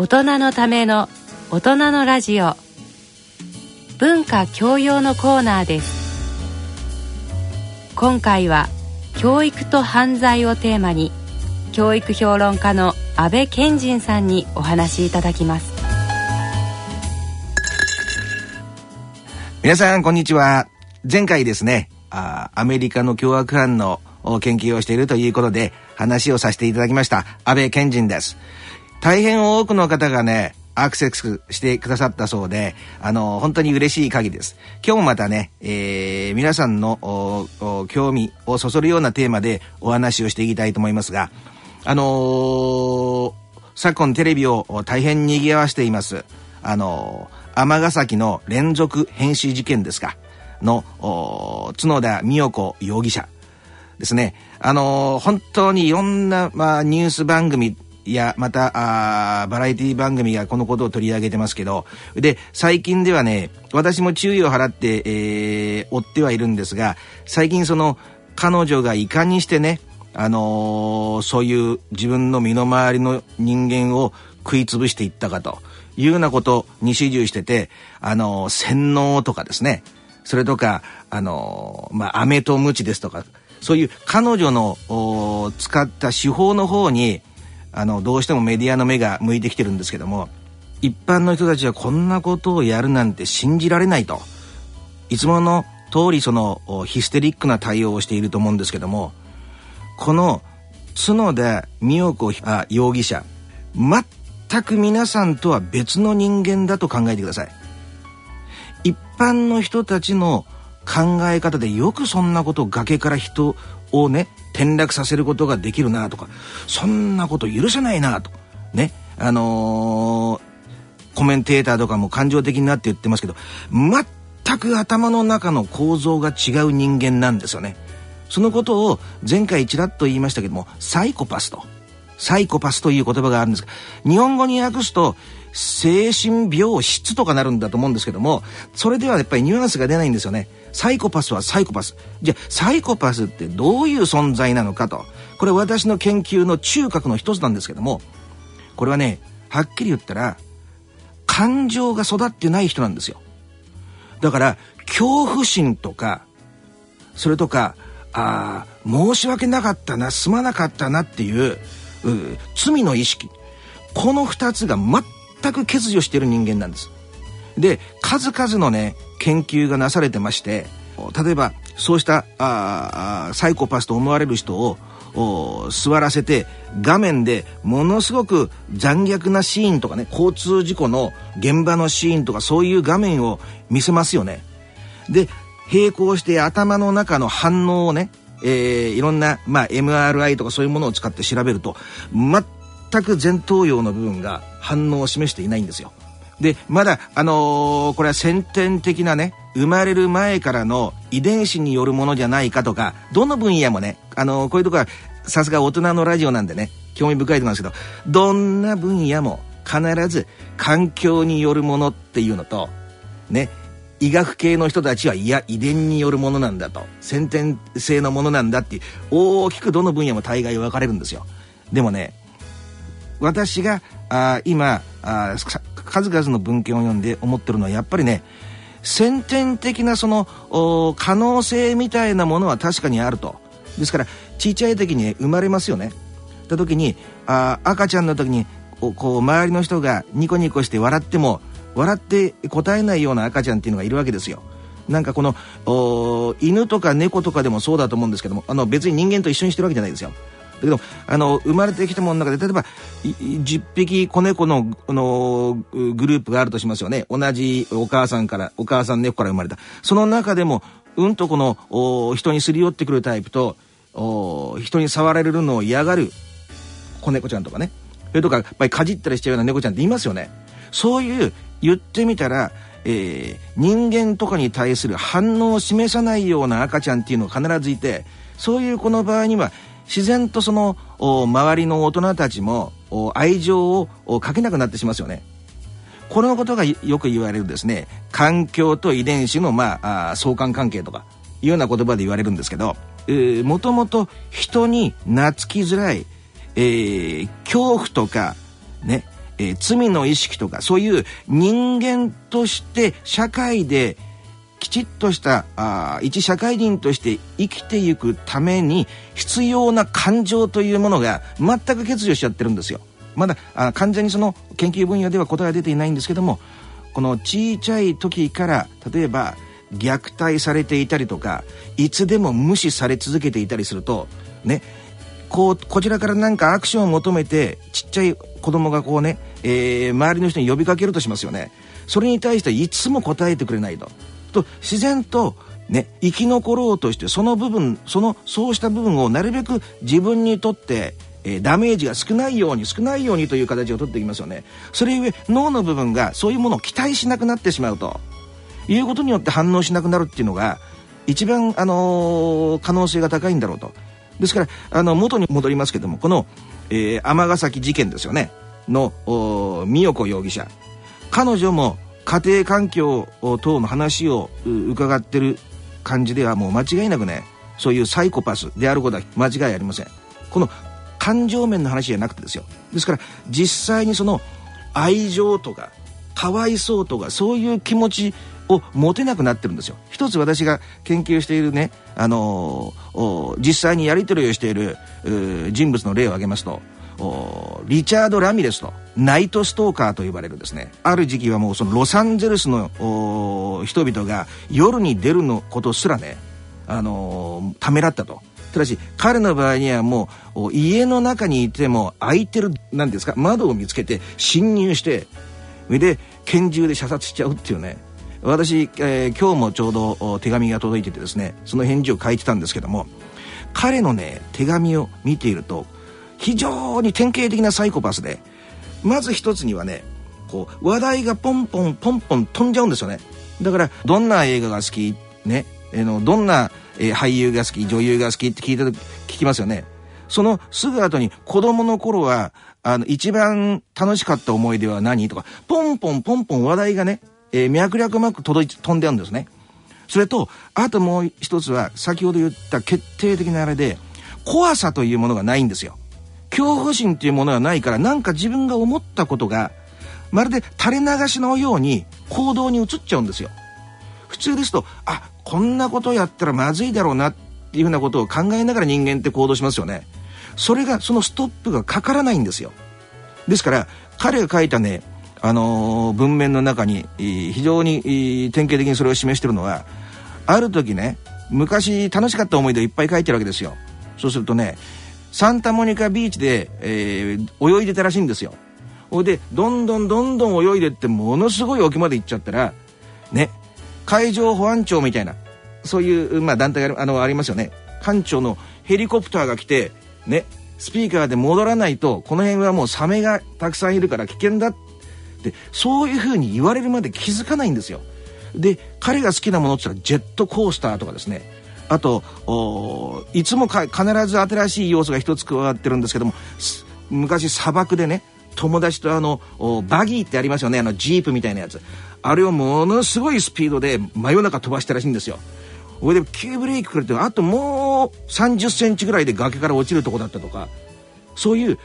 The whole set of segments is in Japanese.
大人のための大人のラジオ。文化教養のコーナーです。今回は教育と犯罪をテーマに教育評論家の安倍賢人さんにお話しいただきます。皆さんこんにちは。前回ですねあアメリカの凶悪犯の研究をしているということで話をさせていただきました安倍賢人です。大変多くの方がねアクセスしてくださったそうで、あの、本当に嬉しい限りです。今日もまたね、えー、皆さんの興味をそそるようなテーマでお話をしていきたいと思いますが、あのー、昨今テレビを大変賑わしています。あのー、尼崎の連続変死事件ですか、の、角田美代子容疑者ですね。あのー、本当にいろんな、まあ、ニュース番組、や、また、あバラエティ番組がこのことを取り上げてますけど、で、最近ではね、私も注意を払って、えー、追ってはいるんですが、最近その、彼女がいかにしてね、あのー、そういう自分の身の回りの人間を食い潰していったかというようなことに始終してて、あのー、洗脳とかですね、それとか、あのー、まあ、飴と鞭ですとか、そういう彼女の使った手法の方に、あのどうしてもメディアの目が向いてきてるんですけども一般の人たちはこんなことをやるなんて信じられないと。いつもの通りそのヒステリックな対応をしていると思うんですけどもこの角田美代子あ容疑者全く皆さんとは別の人間だと考えてください。一般の人たちの考え方でよくそんなことを崖から人をね転落させることができるなとかそんなこと許せないなと。ねあのー、コメンテーターとかも感情的になって言ってますけど全く頭の中の構造が違う人間なんですよね。そのことを前回ちらっと言いましたけどもサイコパスと。サイコパスという言葉があるんですが日本語に訳すと精神病質とかなるんだと思うんですけどもそれではやっぱりニュアンスが出ないんですよね。サイコパスはサイコパス。じゃあ、サイコパスってどういう存在なのかと。これ私の研究の中核の一つなんですけども、これはね、はっきり言ったら、感情が育ってない人なんですよ。だから、恐怖心とか、それとか、ああ、申し訳なかったな、すまなかったなっていう、う罪の意識。この二つが全く欠如してる人間なんです。で、数々のね、研究がなされてまして例えばそうしたあサイコパスと思われる人を座らせて画面でものすごく残虐なシーンとかね交通事故の現場のシーンとかそういう画面を見せますよね。で並行して頭の中の反応をね、えー、いろんな、まあ、MRI とかそういうものを使って調べると全く前頭葉の部分が反応を示していないんですよ。でまだあのー、これは先天的なね生まれる前からの遺伝子によるものじゃないかとかどの分野もねあのー、こういうとこはさすが大人のラジオなんでね興味深いと思うんですけどどんな分野も必ず環境によるものっていうのとね医学系の人たちはいや遺伝によるものなんだと先天性のものなんだって大きくどの分野も大概分かれるんですよ。でもね私があ今あ数々の文献を読んで思ってるのはやっぱりね先天的なその可能性みたいなものは確かにあると。ですからちっちゃい時に、生まれますよね。た時にあ赤ちゃんの時にこう周りの人がニコニコして笑っても笑って答えないような赤ちゃんっていうのがいるわけですよ。なんかこの犬とか猫とかでもそうだと思うんですけどもあの別に人間と一緒にしてるわけじゃないですよ。だけどあの生まれてきたものの中で例えば10匹子猫のあのグループがあるとしますよね。同じお母さんからお母さん猫から生まれた。その中でもうんとこの人にすり寄ってくるタイプと人に触られるのを嫌がる子猫ちゃんとかね。それとかやっぱりかじったりしちゃうような猫ちゃんっていますよね。そういう言ってみたらえー、人間とかに対する反応を示さないような赤ちゃんっていうのが必ずいてそういう子の場合には自然とその周りの大人たちも愛情をかけなくなってしまいますよね。これのことがよく言われるですね環境と遺伝子の、まあ、相関関係とかいうような言葉で言われるんですけどもともと人に懐きづらい、えー、恐怖とかね、えー、罪の意識とかそういう人間として社会できちっとしたあ一社会人として生きていくために必要な感情というものが全く欠如しちゃってるんですよ。まだあ完全にその研究分野では答えが出ていないんですけどもこの小さい時から例えば虐待されていたりとかいつでも無視され続けていたりするとねこうこちらから何かアクションを求めてちっちゃい子供がこうね、えー、周りの人に呼びかけるとしますよねそれに対していつも答えてくれないとと自然とね生き残ろうとしてその部分そのそうした部分をなるべく自分にとってえー、ダメージが少ないように少ないようにという形をとっていきますよね。それゆえ脳の部分がそういうものを期待しなくなってしまうということによって反応しなくなるっていうのが一番、あのー、可能性が高いんだろうと。ですからあの元に戻りますけどもこの尼、えー、崎事件ですよね。の美代子容疑者。彼女も家庭環境等の話を伺ってる感じではもう間違いなくねそういうサイコパスであることは間違いありません。この感情面の話じゃなくてですよ。ですから実際にその愛情とかかわいそうとかそういう気持ちを持てなくなってるんですよ。一つ私が研究しているね、あのー、実際にやり取りをしている人物の例を挙げますとリチャード・ラミレスとナイトストーカーと呼ばれるですね。ある時期はもうそのロサンゼルスの人々が夜に出るのことすらね、あのー、ためらったと。ただし彼の場合にはもう家の中にいても開いてる何ですか窓を見つけて侵入してそれで拳銃で射殺しちゃうっていうね。私、えー、今日もちょうど手紙が届いててですねその返事を書いてたんですけども彼のね手紙を見ていると非常に典型的なサイコパスでまず一つにはねこう話題がポンポンポンポン飛んじゃうんですよね。だからどんな映画が好きねえのどんな、え、俳優が好き女優が好きって聞いた時聞きますよね。そのすぐ後に子供の頃はあの一番楽しかった思い出は何とかポンポンポンポン話題がね、えー、脈絡膜届い飛んであるんですね。それとあともう一つは先ほど言った決定的なあれで怖さというものがないんですよ。恐怖心っていうものがないからなんか自分が思ったことがまるで垂れ流しのように行動に移っちゃうんですよ。普通ですとあこんなことやったらまずいだろうなっていうふうなことを考えながら人間って行動しますよね。それがそのストップがかからないんですよ。ですから彼が書いたねあのー、文面の中に非常に典型的にそれを示してるのはある時ね昔楽しかった思い出をいっぱい書いてるわけですよ。そうするとねサンタモニカビーチで、えー、泳いでたらしいんですよ。ほいでどんどんどんどん泳いでってものすごい沖まで行っちゃったらね海上保安庁みたいなそういう、まあ、団体があのありますよね。艦長のヘリコプターが来てねスピーカーで戻らないとこの辺はもうサメがたくさんいるから危険だってそういうふうに言われるまで気づかないんですよ。で彼が好きなものって言ったらジェットコースターとかですね。あといつも必ず新しい要素が一つ加わってるんですけども昔砂漠でね友達とあのバギーってありますよねあのジープみたいなやつ。あれをものすごいスピードで真夜中飛ばしたらしいんですよ。それで急ブレーキくれてあともう30センチぐらいで崖から落ちるとこだったとか。そういう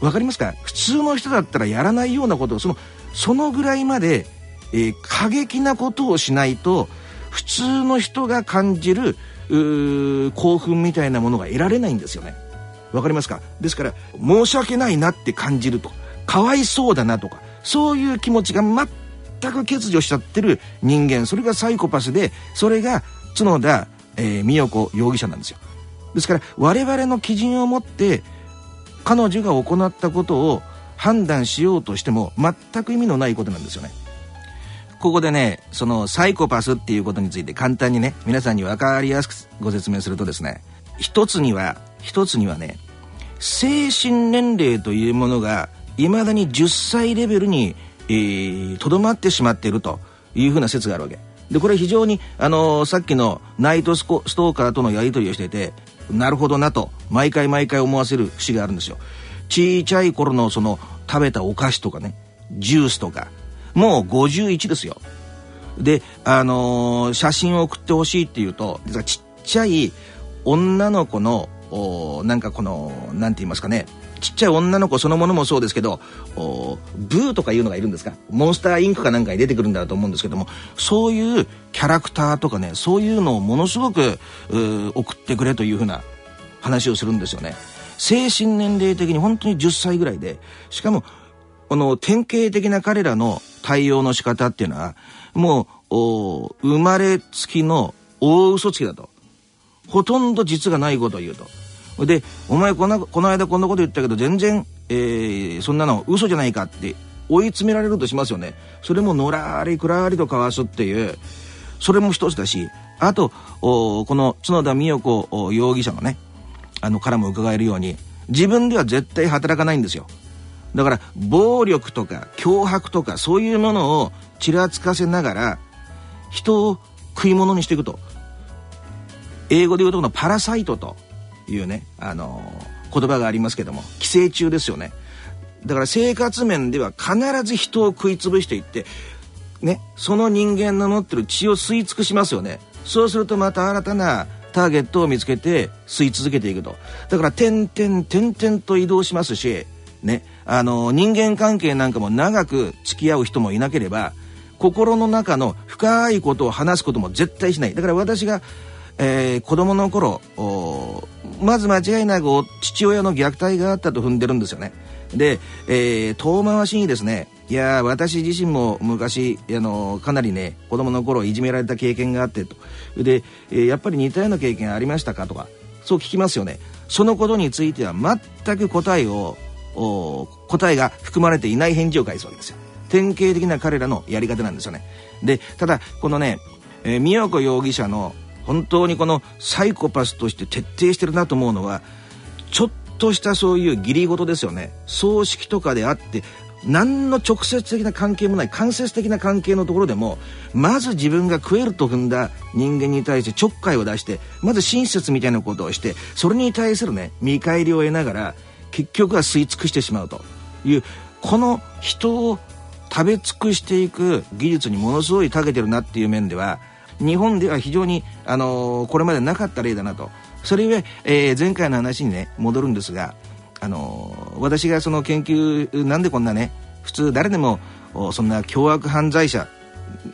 分かりますか？普通の人だったらやらないようなことをそのそのぐらいまで、えー、過激なことをしないと普通の人が感じる興奮みたいなものが得られないんですよね。わかりますか？ですから申し訳ないなって感じるとかわいそうだなとかそういう気持ちが全く欠如しちゃってる人間それがサイコパスでそれが角田、えー、美代子容疑者なんですよ。ですから我々の基準を持って彼女が行ったことを判断しようとしても全く意味のないことなんですよね。ここでねそのサイコパスっていうことについて簡単にね皆さんに分かりやすくご説明するとですね一つには一つにはね精神年齢というものがいまだに10歳レベルにとど、まってしまっているというふうな説があるわけ。でこれ非常に、あのー、さっきのナイトスコストーカーとのやり取りをしていてなるほどなと毎回毎回思わせる節があるんですよ。ちいちゃい頃のその食べたお菓子とかねジュースとかもう51ですよ。で、あのー、写真を送ってほしいっていうと、ちっちゃい女の子のなんかこのなんて言いますかねちっちゃい女の子そのものもそうですけどブーとかいうのがいるんですか？モンスターインクかなんかに出てくるんだと思うんですけどもそういうキャラクターとかねそういうのをものすごく送ってくれというふうな話をするんですよね。精神年齢的に本当に10歳ぐらいでしかもこの典型的な彼らの対応の仕方っていうのはもう生まれつきの大嘘つきだと。ほとんど実がないことを言うと。で、お前このこの間こんなこと言ったけど全然、えー、そんなの嘘じゃないかって追い詰められるとしますよね。それものらりくらりとかわすっていう、それも一つだし、あと、この角田美代子容疑者のね、あの、からも伺えるように、自分では絶対働かないんですよ。だから、暴力とか脅迫とかそういうものをちらつかせながら、人を食い物にしていくと。英語で言うとこのパラサイトというね、あのー、言葉がありますけども、寄生虫ですよね。だから生活面では必ず人を食い潰していって、ね、その人間の持ってる血を吸い尽くしますよね。そうするとまた新たなターゲットを見つけて吸い続けていくと。だから点々点々と移動しますし、ね、あの、人間関係なんかも長く付き合う人もいなければ、心の中の深いことを話すことも絶対しない。だから私がえー、子供の頃まず間違いなく父親の虐待があったと踏んでるんですよね。で、えー、遠回しにですねいや私自身も昔あのかなりね子供の頃いじめられた経験があってとで、えー、やっぱり似たような経験ありましたかとかそう聞きますよねそのことについては全く答えを答えが含まれていない返事を返すわけですよ。典型的な彼らのやり方なんですよね。でただこのね、えー、宮子容疑者の本当にこのサイコパスとして徹底してるなと思うのはちょっとしたそういう義理事ですよね。葬式とかであって何の直接的な関係もない間接的な関係のところでもまず自分が食えると踏んだ人間に対してちょっかいを出してまず親切みたいなことをしてそれに対するね見返りを得ながら結局は吸い尽くしてしまうというこの人を食べ尽くしていく技術にものすごい長けてるなっていう面では日本では非常に、あのー、これまでなかった例だなと。それゆええー、前回の話にね戻るんですが、あのー、私がその研究なんでこんなね普通誰でもそんな凶悪犯罪者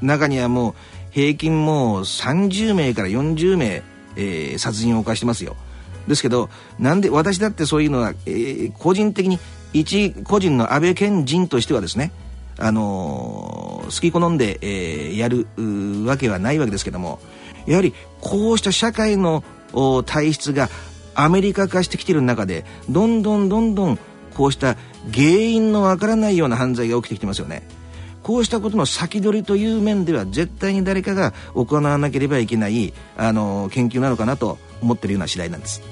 中にはもう平均もう30名から40名、えー、殺人を犯してますよ。ですけどなんで私だってそういうのは、えー、個人的に一個人の安倍賢人としてはですねあのー、好き好んで、えー、やるわけはないわけですけどもやはりこうした社会の体質がアメリカ化してきている中でどんどんどんどんこうした原因のわからないような犯罪が起きてきてますよね。こうしたことの先取りという面では絶対に誰かが行わなければいけないあの研究なのかなと思ってるような次第なんです。